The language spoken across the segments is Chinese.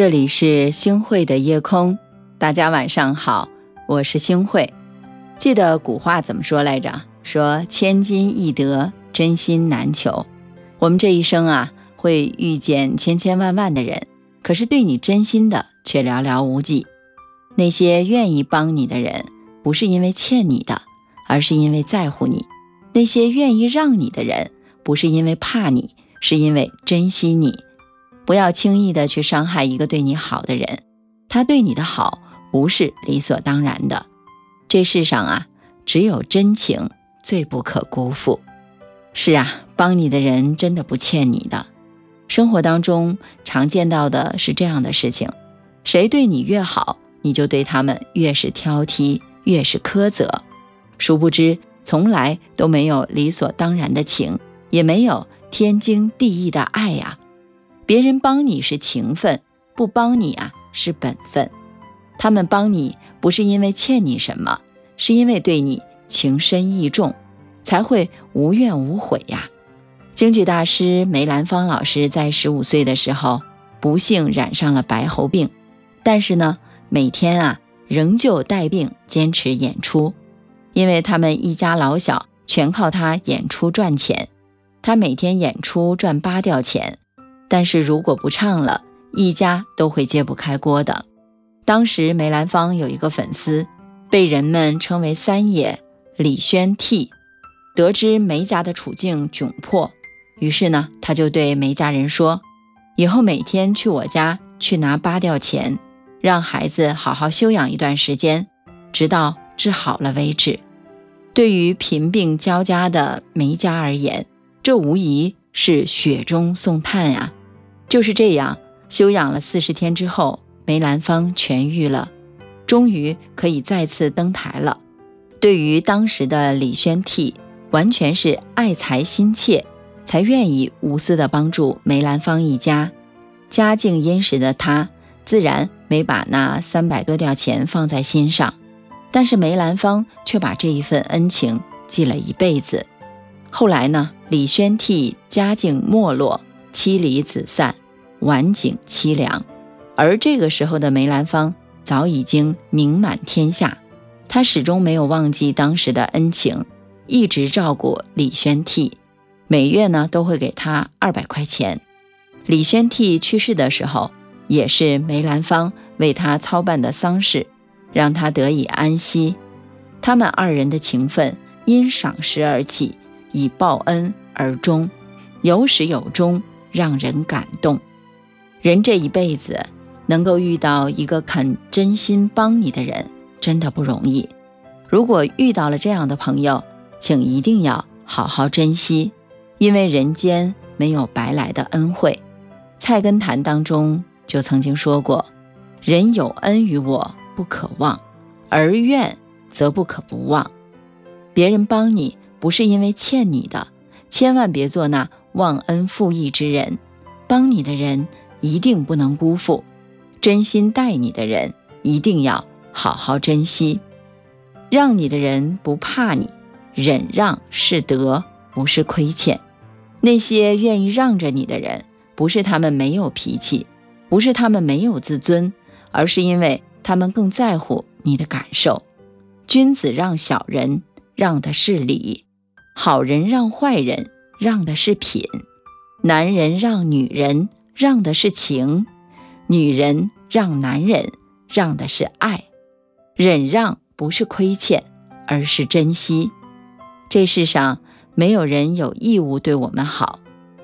这里是星汇的夜空，大家晚上好，我是星汇。记得古话怎么说来着？说千金易得，真心难求。我们这一生啊，会遇见千千万万的人，可是对你真心的却寥寥无几。那些愿意帮你的人，不是因为欠你的，而是因为在乎你；那些愿意让你的人，不是因为怕你，是因为珍惜你。不要轻易的去伤害一个对你好的人，他对你的好不是理所当然的。这世上啊，只有真情最不可辜负。是啊，帮你的人真的不欠你的。生活当中常见到的是这样的事情：谁对你越好，你就对他们越是挑剔，越是苛责。殊不知，从来都没有理所当然的情，也没有天经地义的爱呀。别人帮你是情分，不帮你啊是本分。他们帮你不是因为欠你什么，是因为对你情深意重，才会无怨无悔呀。京剧大师梅兰芳老师在十五岁的时候不幸染上了白喉病，但是呢，每天啊仍旧带病坚持演出，因为他们一家老小全靠他演出赚钱，他每天演出赚八吊钱。但是如果不唱了，一家都会揭不开锅的。当时梅兰芳有一个粉丝，被人们称为三爷李宣替。得知梅家的处境窘迫，于是呢，他就对梅家人说：“以后每天去我家去拿八吊钱，让孩子好好休养一段时间，直到治好了为止。”对于贫病交加的梅家而言，这无疑是雪中送炭呀。就是这样，休养了四十天之后，梅兰芳痊愈了，终于可以再次登台了。对于当时的李宣娣，完全是爱财心切，才愿意无私的帮助梅兰芳一家。家境殷实的他，自然没把那三百多吊钱放在心上，但是梅兰芳却把这一份恩情记了一辈子。后来呢，李宣娣家境没落，妻离子散。晚景凄凉，而这个时候的梅兰芳早已经名满天下，他始终没有忘记当时的恩情，一直照顾李宣娣，每月呢都会给他二百块钱。李宣娣去世的时候，也是梅兰芳为他操办的丧事，让他得以安息。他们二人的情分因赏识而起，以报恩而终，有始有终，让人感动。人这一辈子能够遇到一个肯真心帮你的人，真的不容易。如果遇到了这样的朋友，请一定要好好珍惜，因为人间没有白来的恩惠。《菜根谭》当中就曾经说过：“人有恩于我，不可忘；而怨则不可不忘。”别人帮你不是因为欠你的，千万别做那忘恩负义之人。帮你的人。一定不能辜负，真心待你的人一定要好好珍惜。让你的人不怕你，忍让是德，不是亏欠。那些愿意让着你的人，不是他们没有脾气，不是他们没有自尊，而是因为他们更在乎你的感受。君子让小人，让的是礼；好人让坏人，让的是品；男人让女人。让的是情，女人让男人，让的是爱。忍让不是亏欠，而是珍惜。这世上没有人有义务对我们好，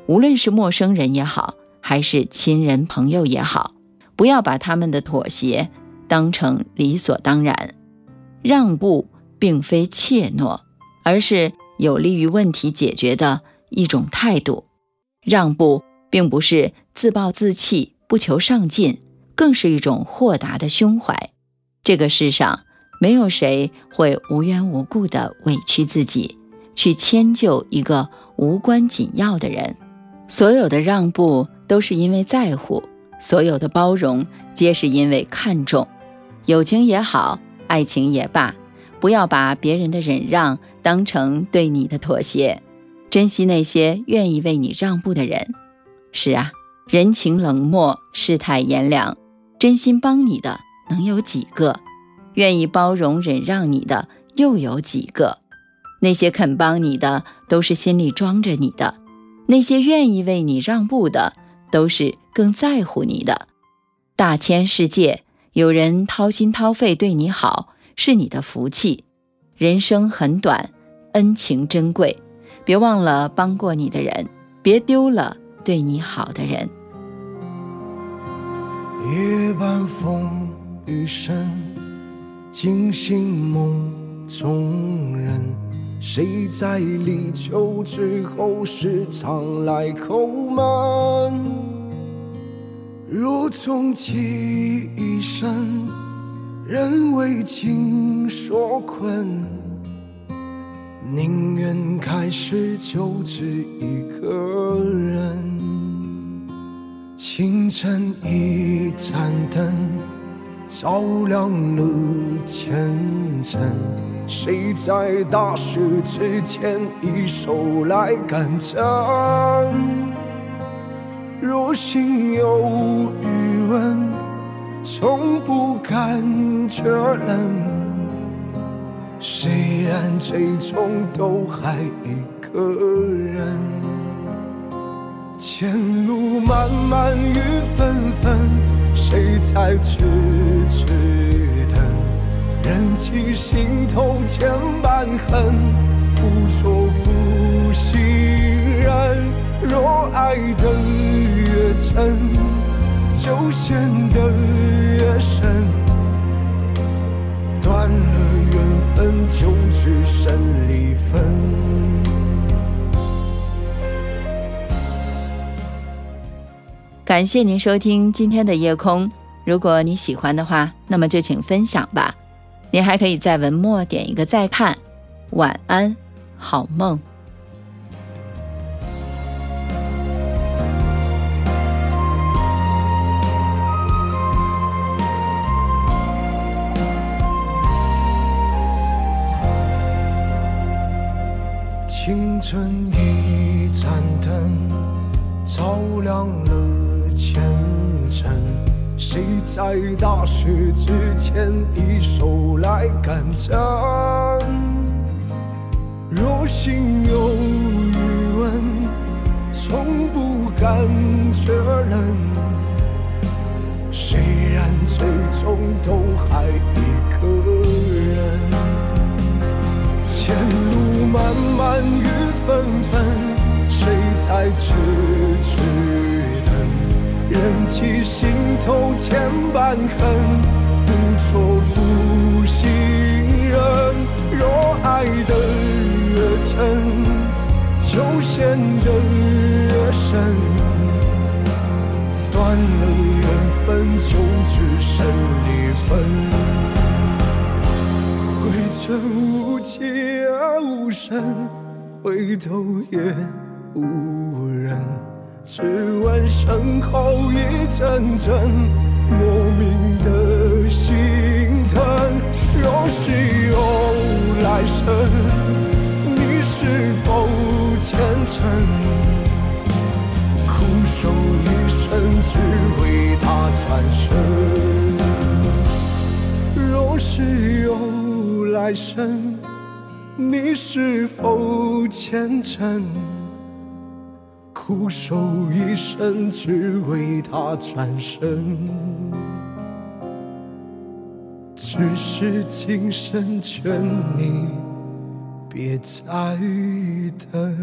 无论是陌生人也好，还是亲人朋友也好，不要把他们的妥协当成理所当然。让步并非怯懦，而是有利于问题解决的一种态度。让步。并不是自暴自弃、不求上进，更是一种豁达的胸怀。这个世上没有谁会无缘无故的委屈自己，去迁就一个无关紧要的人。所有的让步都是因为在乎，所有的包容皆是因为看重。友情也好，爱情也罢，不要把别人的忍让当成对你的妥协，珍惜那些愿意为你让步的人。是啊，人情冷漠，世态炎凉，真心帮你的能有几个？愿意包容忍让你的又有几个？那些肯帮你的，都是心里装着你的；那些愿意为你让步的，都是更在乎你的。大千世界，有人掏心掏肺对你好，是你的福气。人生很短，恩情珍贵，别忘了帮过你的人，别丢了对你好的人。夜半风雨声，惊醒梦中人。谁在立秋之后时常来叩门？如终其一生，人为情所困，宁愿开始就只一个人。清晨一盏灯，照亮了前程。谁在大雪之前一手来赶针？若心有余温，从不感觉冷。虽然最终都还一个人。前路漫漫雨纷纷，谁在痴痴等？忍起心头千般恨，不做负心人。若爱得越真，就陷得只剩离分。感谢您收听今天的夜空。如果你喜欢的话，那么就请分享吧。您还可以在文末点一个再看。晚安，好梦。清晨一盏灯，照亮了。前程，谁在大雪之前一手来赶针？若心有余温，从不感觉冷。虽然最终都还一个人，前漫漫雨纷纷，谁在痴痴等？忍起心头千般恨，不做负心人。若爱得越真，就陷得越深。断了缘分，就只剩离分。回程无期而无声，回头也无人。只闻身后一阵阵莫名的心疼。若是有来生，你是否虔诚？苦守一生，只为他转身。若是有来生，你是否虔诚？苦守一生，只为他转身。只是今生劝你别再等。